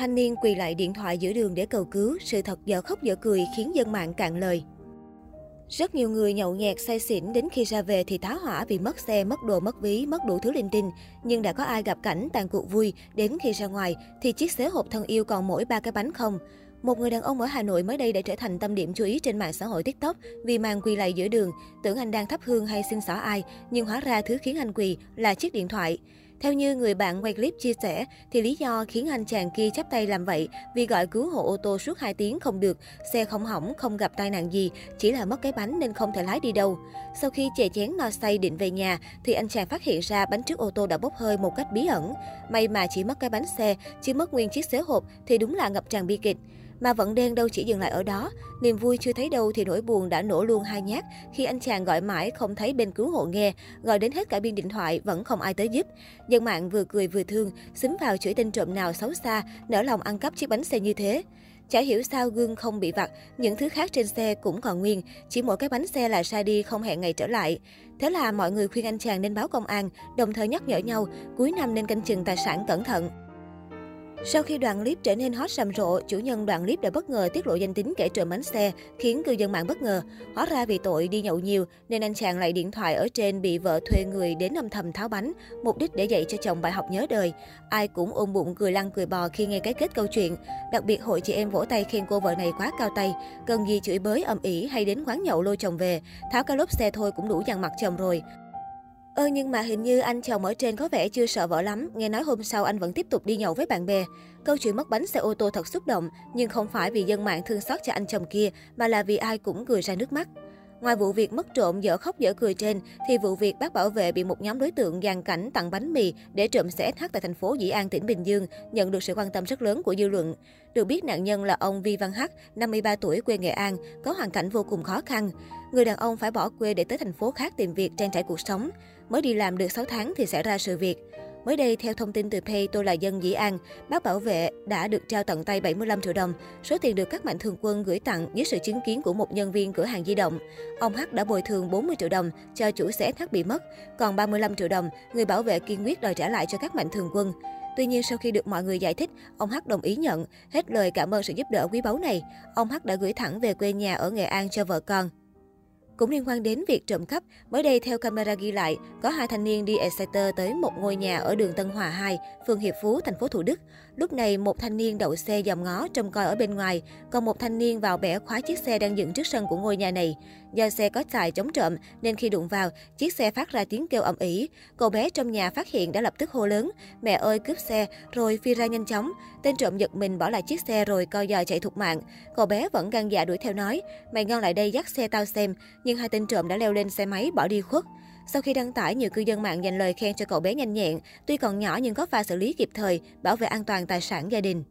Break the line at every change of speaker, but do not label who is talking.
Thanh niên quỳ lại điện thoại giữa đường để cầu cứu, sự thật dở khóc dở cười khiến dân mạng cạn lời. Rất nhiều người nhậu nhẹt say xỉn đến khi ra về thì tá hỏa vì mất xe, mất đồ, mất ví, mất đủ thứ linh tinh. Nhưng đã có ai gặp cảnh tàn cuộc vui, đến khi ra ngoài thì chiếc xế hộp thân yêu còn mỗi ba cái bánh không? Một người đàn ông ở Hà Nội mới đây đã trở thành tâm điểm chú ý trên mạng xã hội TikTok vì màn quỳ lạy giữa đường, tưởng anh đang thắp hương hay xin xỏ ai, nhưng hóa ra thứ khiến anh quỳ là chiếc điện thoại. Theo như người bạn quay clip chia sẻ, thì lý do khiến anh chàng kia chắp tay làm vậy vì gọi cứu hộ ô tô suốt 2 tiếng không được, xe không hỏng, không gặp tai nạn gì, chỉ là mất cái bánh nên không thể lái đi đâu. Sau khi chè chén no say định về nhà, thì anh chàng phát hiện ra bánh trước ô tô đã bốc hơi một cách bí ẩn. May mà chỉ mất cái bánh xe, chứ mất nguyên chiếc xế hộp thì đúng là ngập tràn bi kịch. Mà vẫn đen đâu chỉ dừng lại ở đó. Niềm vui chưa thấy đâu thì nỗi buồn đã nổ luôn hai nhát khi anh chàng gọi mãi không thấy bên cứu hộ nghe, gọi đến hết cả biên điện thoại vẫn không ai tới giúp. Dân mạng vừa cười vừa thương, xúm vào chửi tên trộm nào xấu xa, nở lòng ăn cắp chiếc bánh xe như thế. Chả hiểu sao gương không bị vặt, những thứ khác trên xe cũng còn nguyên, chỉ mỗi cái bánh xe là sai đi không hẹn ngày trở lại. Thế là mọi người khuyên anh chàng nên báo công an, đồng thời nhắc nhở nhau cuối năm nên canh chừng tài sản cẩn thận. Sau khi đoạn clip trở nên hot sầm rộ, chủ nhân đoạn clip đã bất ngờ tiết lộ danh tính kẻ trộm bánh xe, khiến cư dân mạng bất ngờ. Hóa ra vì tội đi nhậu nhiều, nên anh chàng lại điện thoại ở trên bị vợ thuê người đến âm thầm tháo bánh, mục đích để dạy cho chồng bài học nhớ đời. Ai cũng ôm bụng cười lăn cười bò khi nghe cái kết câu chuyện. Đặc biệt hội chị em vỗ tay khen cô vợ này quá cao tay, cần gì chửi bới ầm ĩ hay đến quán nhậu lôi chồng về, tháo cái lốp xe thôi cũng đủ dằn mặt chồng rồi. Ơ nhưng mà hình như anh chồng ở trên có vẻ chưa sợ vợ lắm, nghe nói hôm sau anh vẫn tiếp tục đi nhậu với bạn bè. Câu chuyện mất bánh xe ô tô thật xúc động, nhưng không phải vì dân mạng thương xót cho anh chồng kia, mà là vì ai cũng cười ra nước mắt. Ngoài vụ việc mất trộm dở khóc dở cười trên, thì vụ việc bác bảo vệ bị một nhóm đối tượng dàn cảnh tặng bánh mì để trộm xe SH tại thành phố Dĩ An, tỉnh Bình Dương, nhận được sự quan tâm rất lớn của dư luận. Được biết nạn nhân là ông Vi Văn Hắc, 53 tuổi quê Nghệ An, có hoàn cảnh vô cùng khó khăn. Người đàn ông phải bỏ quê để tới thành phố khác tìm việc trang trải cuộc sống. Mới đi làm được 6 tháng thì xảy ra sự việc. Mới đây, theo thông tin từ Pay Tôi là dân Dĩ An, bác bảo vệ đã được trao tận tay 75 triệu đồng. Số tiền được các mạnh thường quân gửi tặng dưới sự chứng kiến của một nhân viên cửa hàng di động. Ông H đã bồi thường 40 triệu đồng cho chủ xe SH bị mất, còn 35 triệu đồng, người bảo vệ kiên quyết đòi trả lại cho các mạnh thường quân. Tuy nhiên, sau khi được mọi người giải thích, ông H đồng ý nhận, hết lời cảm ơn sự giúp đỡ quý báu này. Ông H đã gửi thẳng về quê nhà ở Nghệ An cho vợ con. Cũng liên quan đến việc trộm cắp, mới đây theo camera ghi lại, có hai thanh niên đi Exciter tới một ngôi nhà ở đường Tân Hòa 2, phường Hiệp Phú, thành phố Thủ Đức. Lúc này, một thanh niên đậu xe dòm ngó trông coi ở bên ngoài, còn một thanh niên vào bẻ khóa chiếc xe đang dựng trước sân của ngôi nhà này. Do xe có xài chống trộm nên khi đụng vào, chiếc xe phát ra tiếng kêu ầm ĩ. Cậu bé trong nhà phát hiện đã lập tức hô lớn, mẹ ơi cướp xe, rồi phi ra nhanh chóng. Tên trộm giật mình bỏ lại chiếc xe rồi co giò chạy thục mạng. Cậu bé vẫn gan dạ đuổi theo nói, mày ngon lại đây dắt xe tao xem, nhưng hai tên trộm đã leo lên xe máy bỏ đi khuất. Sau khi đăng tải, nhiều cư dân mạng dành lời khen cho cậu bé nhanh nhẹn, tuy còn nhỏ nhưng có pha xử lý kịp thời, bảo vệ an toàn tài sản gia đình.